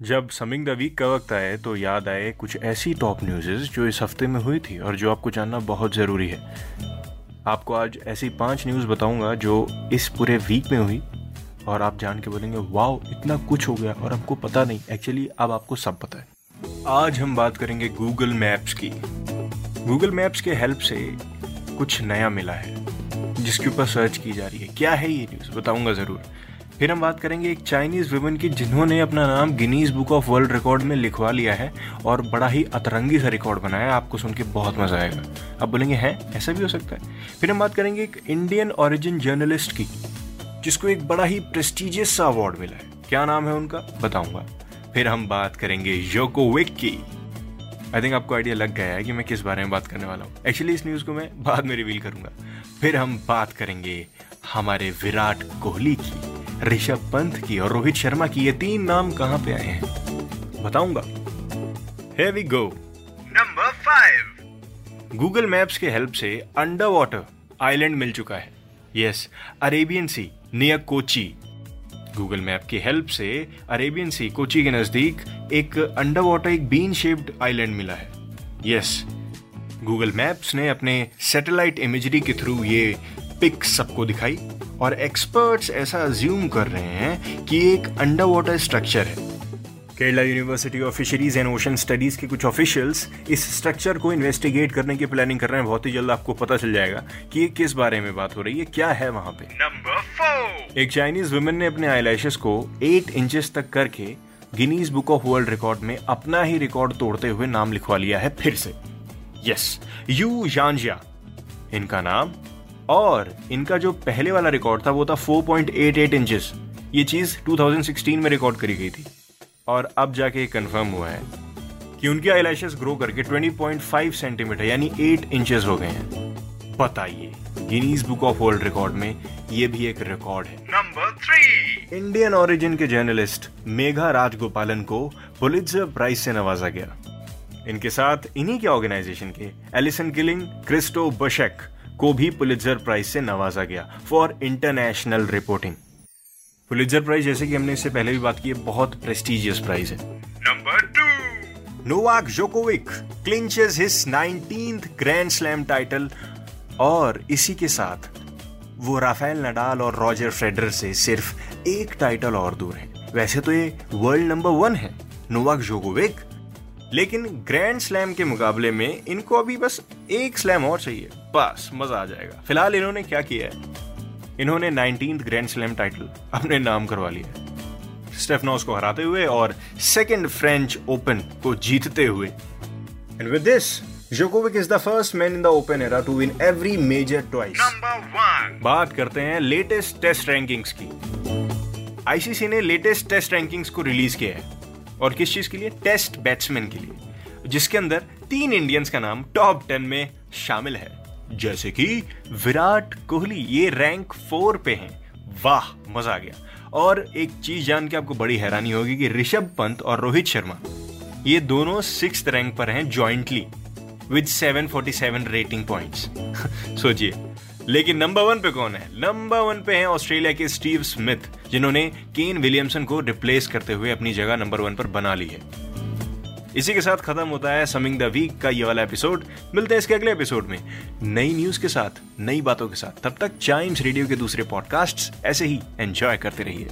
जब summing the week का वक्त आए तो याद आए कुछ ऐसी टॉप न्यूज़ जो इस हफ़्ते में हुई थी और जो आपको जानना बहुत ज़रूरी है। आपको आज ऐसी पाँच न्यूज़ बताऊँगा जो इस पूरे वीक में हुई और आप जान के बोलेंगे, वाओ, इतना कुछ हो गया और आपको पता नहीं। एक्चुअली अब आपको सब पता है। आज हम बात करेंगे गूगल मैप्स की। गूगल मैप्स के हेल्प से कुछ नया मिला है, जिसके ऊपर सर्च की जा रही है। क्या है ये न्यूज़ बताऊँगा ज़रूर। फिर हम बात करेंगे एक चाइनीज़ वुमेन की जिन्होंने अपना नाम Guinness book of world record में लिखवा लिया है और बड़ा ही अतरंगी सा रिकॉर्ड बनाया है। आपको सुन के बहुत मज़ा आएगा। अब बोलेंगे, हैं? ऐसा भी हो सकता है? फिर हम बात करेंगे एक इंडियन ओरिजिन जर्नलिस्ट की, जिसको एक बड़ा ही प्रेस्टिजियस सा अवार्ड मिला है। क्या नाम है उनका? बताऊँगा। फिर हम बात करेंगे योकोविक की। आई थिंक आपको आइडिया लग गया है कि मैं किस बारे में बात करने वाला हूँ। एक्चुअली इस न्यूज़ को मैं बाद में रिवील करूँगा। फिर हम बात करेंगे हमारे विराट कोहली की। ऋषभ पंत की और रोहित शर्मा की ये तीन नाम कहाँ पे आए हैं? बताऊँगा। Here we go. Number five Google Maps के हेल्प से अंडर वाटर आइलैंड मिल चुका है। Yes Arabian sea near Kochi Google map की हेल्प से अरेबियन सी कोची के नज़दीक एक अंडर वाटर एक बीन शेप्ड आइलैंड मिला है। यस गूगल मैप्स ने अपने सैटेलाइट इमेजरी के थ्रू ये पिक सबको दिखाई। और एक्सपर्ट्स ऐसा अज्यूम कर रहे हैं कि एक अंडर वाटर स्ट्रक्चर है। Kerala university of fisheries and ocean studies के कुछ ऑफिशियल्स इस स्ट्रक्चर को इन्वेस्टिगेट करने की प्लानिंग कर रहे हैं। बहुत ही जल्द आपको पता चल जाएगा कि ये किस बारे में बात हो रही है क्या है वहाँ पे। नंबर फोर एक चाइनीज़ वुमेन ने अपने आईलैशेस को एट इंचेस तक करके Guinness book of world record में अपना ही रिकॉर्ड तोड़ते हुए नाम लिखवा लिया है फिर से। यस यू जानजिया इनका नाम और इनका जो पहले वाला रिकॉर्ड था वो था 4.88 इंचेस ये चीज़ 2016 में रिकॉर्ड करी गई थी। और अब जाके कंफर्म हुआ है कि उनके आईलैशेस ग्रो करके 20.5 सेंटीमीटर यानी 8 इंचेस हो गए हैं। बताइए Guinness book of world record में ये भी एक रिकॉर्ड है। नंबर थ्री इंडियन ओरिजिन के जर्नलिस्ट मेघा राजगोपालन को पुलित्जर प्राइज से नवाजा गया। इनके साथ इन्हीं के ऑर्गेनाइजेशन के एलिसन किलिंग क्रिस्टो बशेक को भी पुलित्जर प्राइज से नवाजा गया for international reporting Pulitzer prize जैसे कि हमने इससे पहले भी बात की है बहुत प्रेस्टिजियस प्राइज है। Number two Novak Djokovic clinches his 19th grand slam title और इसी के साथ वो राफेल नडाल और रॉजर फेडरर से सिर्फ़ एक टाइटल और दूर है। वैसे तो ये वर्ल्ड नंबर वन है नोवाक जोकोविक लेकिन ग्रैंड स्लैम के मुकाबले में इनको अभी बस एक स्लैम और चाहिए। बस मज़ा आ जाएगा। फ़िलहाल इन्होंने क्या किया है? इन्होंने 19th ग्रैंड स्लैम टाइटल अपने नाम करवा लिया स्टेफनोस को हराते हुए और सेकेंड फ्रेंच ओपन को जीतते हुए। And with this Djokovic is the first man in the open era to win every major twice बात करते हैं लेटेस्ट टेस्ट रैंकिंग्स की। आईसीसी ने लेटेस्ट टेस्ट रैंकिंग्स को रिलीज़ किया है। और किस चीज़ के लिए? टेस्ट बैट्समैन के लिए। जिसके अंदर तीन इंडियंस का नाम टॉप टेन में शामिल है। जैसे कि विराट कोहली, ये रैंक फोर पे हैं। वाह, मज़ा आ गया। और एक चीज़ जान के आपको बड़ी हैरानी होगी कि ऋषभ पंत और रोहित शर्मा, ये दोनों सिक्स रैंक पर हैं जॉइंटली विद 747 रेटिंग पॉइंट्स सोचिए। लेकिन नंबर वन पे कौन है? नंबर वन पे है ऑस्ट्रेलिया के स्टीव स्मिथ जिन्होंने केन विलियमसन को रिप्लेस करते हुए अपनी जगह नंबर वन पर बना ली है। इसी के साथ खत्म होता है समिंग द वीक का ये वाला एपिसोड। मिलते हैं इसके अगले एपिसोड में। नई न्यूज़ के साथ, नई बातों के साथ। तब तक चाइम्स रेडियो के दूसरे पॉडकास्ट ऐसे ही एंजॉय करते रहिए।